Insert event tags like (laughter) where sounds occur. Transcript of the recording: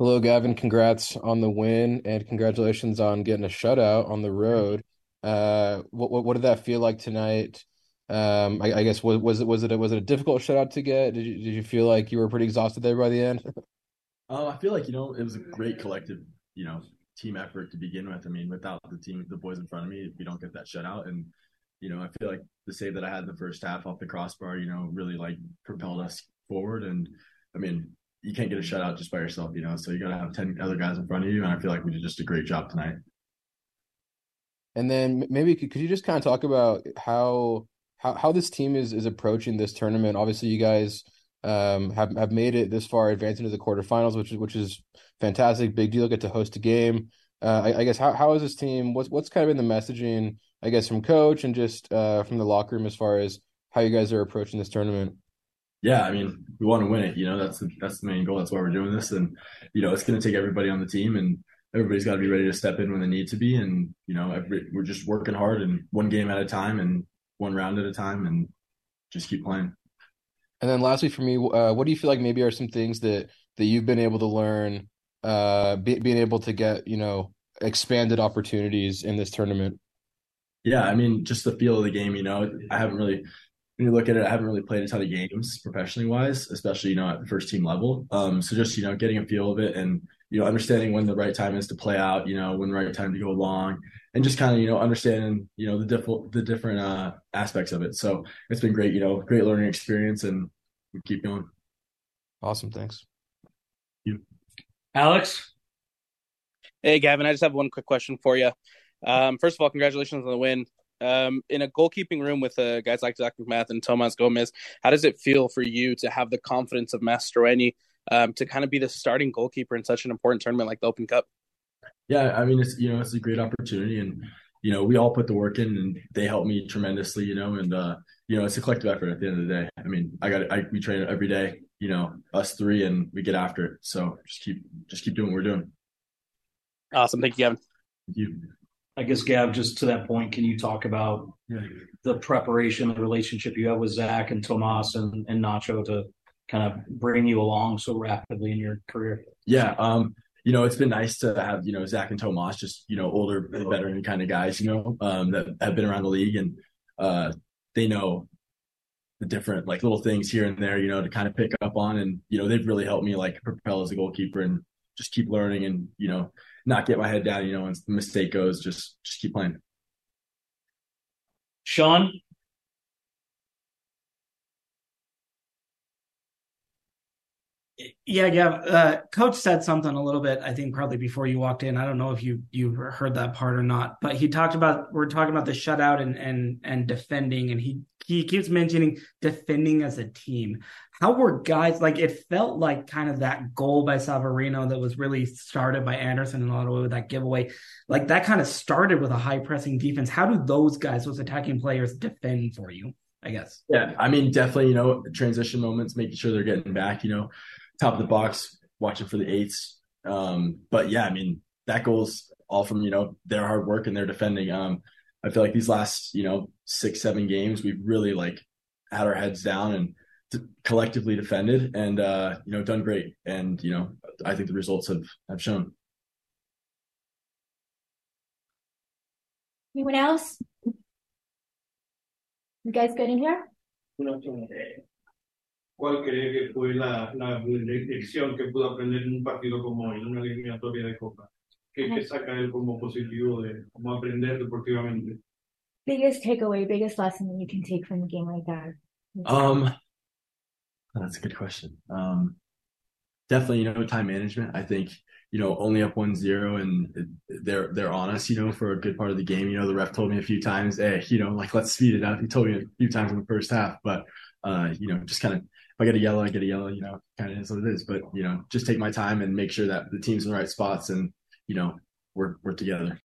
Hello, Gavin. Congrats on the win and congratulations on getting a shutout on the road. Uh, what what, what did that feel like tonight? Um, I, I guess was was it was it a, was it a difficult shutout to get? Did you did you feel like you were pretty exhausted there by the end? Uh, (laughs) I feel like you know it was a great collective, you know, team effort to begin with. I mean, without the team, the boys in front of me, we don't get that shutout. And you know, I feel like the save that I had in the first half off the crossbar, you know, really like propelled us forward. And I mean, you can't get a shutout just by yourself, you know. So you got to have ten other guys in front of you, and I feel like we did just a great job tonight. And then maybe could, could you just kind of talk about how how how this team is is approaching this tournament? Obviously, you guys um, have have made it this far, advanced into the quarterfinals, which is which is fantastic, big deal. Get to host a game. Uh, I, I, guess how how is this team? What's what's kind of been the messaging? I guess from coach and just uh, from the locker room as far as how you guys are approaching this tournament yeah, I mean, we want to win it. You know, that's the that's the main goal. That's why we're doing this, and you know, it's going to take everybody on the team, and everybody's got to be ready to step in when they need to be. And you know, every, we're just working hard and one game at a time, and one round at a time, and just keep playing. And then, lastly, for me, uh, what do you feel like maybe are some things that that you've been able to learn, uh, be, being able to get you know expanded opportunities in this tournament? Yeah, I mean, just the feel of the game. You know, I haven't really when you look at it, I haven't really played a ton of games professionally wise, especially, you know, at the first team level. Um, so just, you know, getting a feel of it and, you know, understanding when the right time is to play out, you know, when the right time to go long and just kind of, you know, understanding, you know, the different, the different, uh, aspects of it. So it's been great, you know, great learning experience and we keep going. Awesome. Thanks. you. Alex. Hey, Gavin, I just have one quick question for you. Um, first of all, congratulations on the win um, in a goalkeeping room with uh, guys like Zac MacMath and Tomas Gomez, how does it feel for you to have the confidence of Mastroeni um, to kind of be the starting goalkeeper in such an important tournament like the Open Cup? Yeah, I mean, it's you know, it's a great opportunity, and you know, we all put the work in, and they help me tremendously, you know, and uh, you know, it's a collective effort at the end of the day. I mean, I got I we train every day, you know, us three, and we get after it. So just keep just keep doing what we're doing. Awesome, thank you, Gavin. Thank you. I guess Gav, just to that point, can you talk about the preparation, the relationship you have with Zac and Tomas and, and Nacho to kind of bring you along so rapidly in your career? Yeah, um, you know, it's been nice to have you know Zac and Tomas, just you know older veteran kind of guys, you know, um, that have been around the league and uh, they know the different like little things here and there, you know, to kind of pick up on, and you know, they've really helped me like propel as a goalkeeper and just keep learning and you know not get my head down. You know, when the mistake goes, just just keep playing. Sean. Yeah, yeah. Uh, Coach said something a little bit. I think probably before you walked in. I don't know if you you heard that part or not, but he talked about we're talking about the shutout and and and defending, and he he keeps mentioning defending as a team how were guys like it felt like kind of that goal by Savarino that was really started by Anderson and a lot of way with that giveaway. Like that kind of started with a high pressing defense. How do those guys, those attacking players, defend for you? I guess. Yeah, I mean, definitely, you know, transition moments, making sure they're getting back, you know, top of the box, watching for the eights. Um, but yeah, I mean, that goes all from, you know, their hard work and their defending. Um, I feel like these last, you know, six, seven games, we've really like had our heads down and collectively defended and uh, you know done great. And you know I think the results have have shown. Anyone else? You guys good in here? ¿Cuál cree que fue la, la lección que pudo aprender en un partido como hoy, en una eliminatoria de Copa? ¿Qué, qué saca él como positivo de cómo aprender deportivamente? Biggest takeaway, biggest lesson that you can take from a game like that. Um, that's a good question. Um, definitely, you know, time management. I think you know only up one zero, and they're they're on us. You know, for a good part of the game. You know, the ref told me a few times, "Hey, you know, like let's speed it up." He told me a few times in the first half, but uh, you know, just kind of if I get a yellow, I get a yellow. You know, kind of is what it is. But you know, just take my time and make sure that the team's in the right spots, and you know, we're we're together.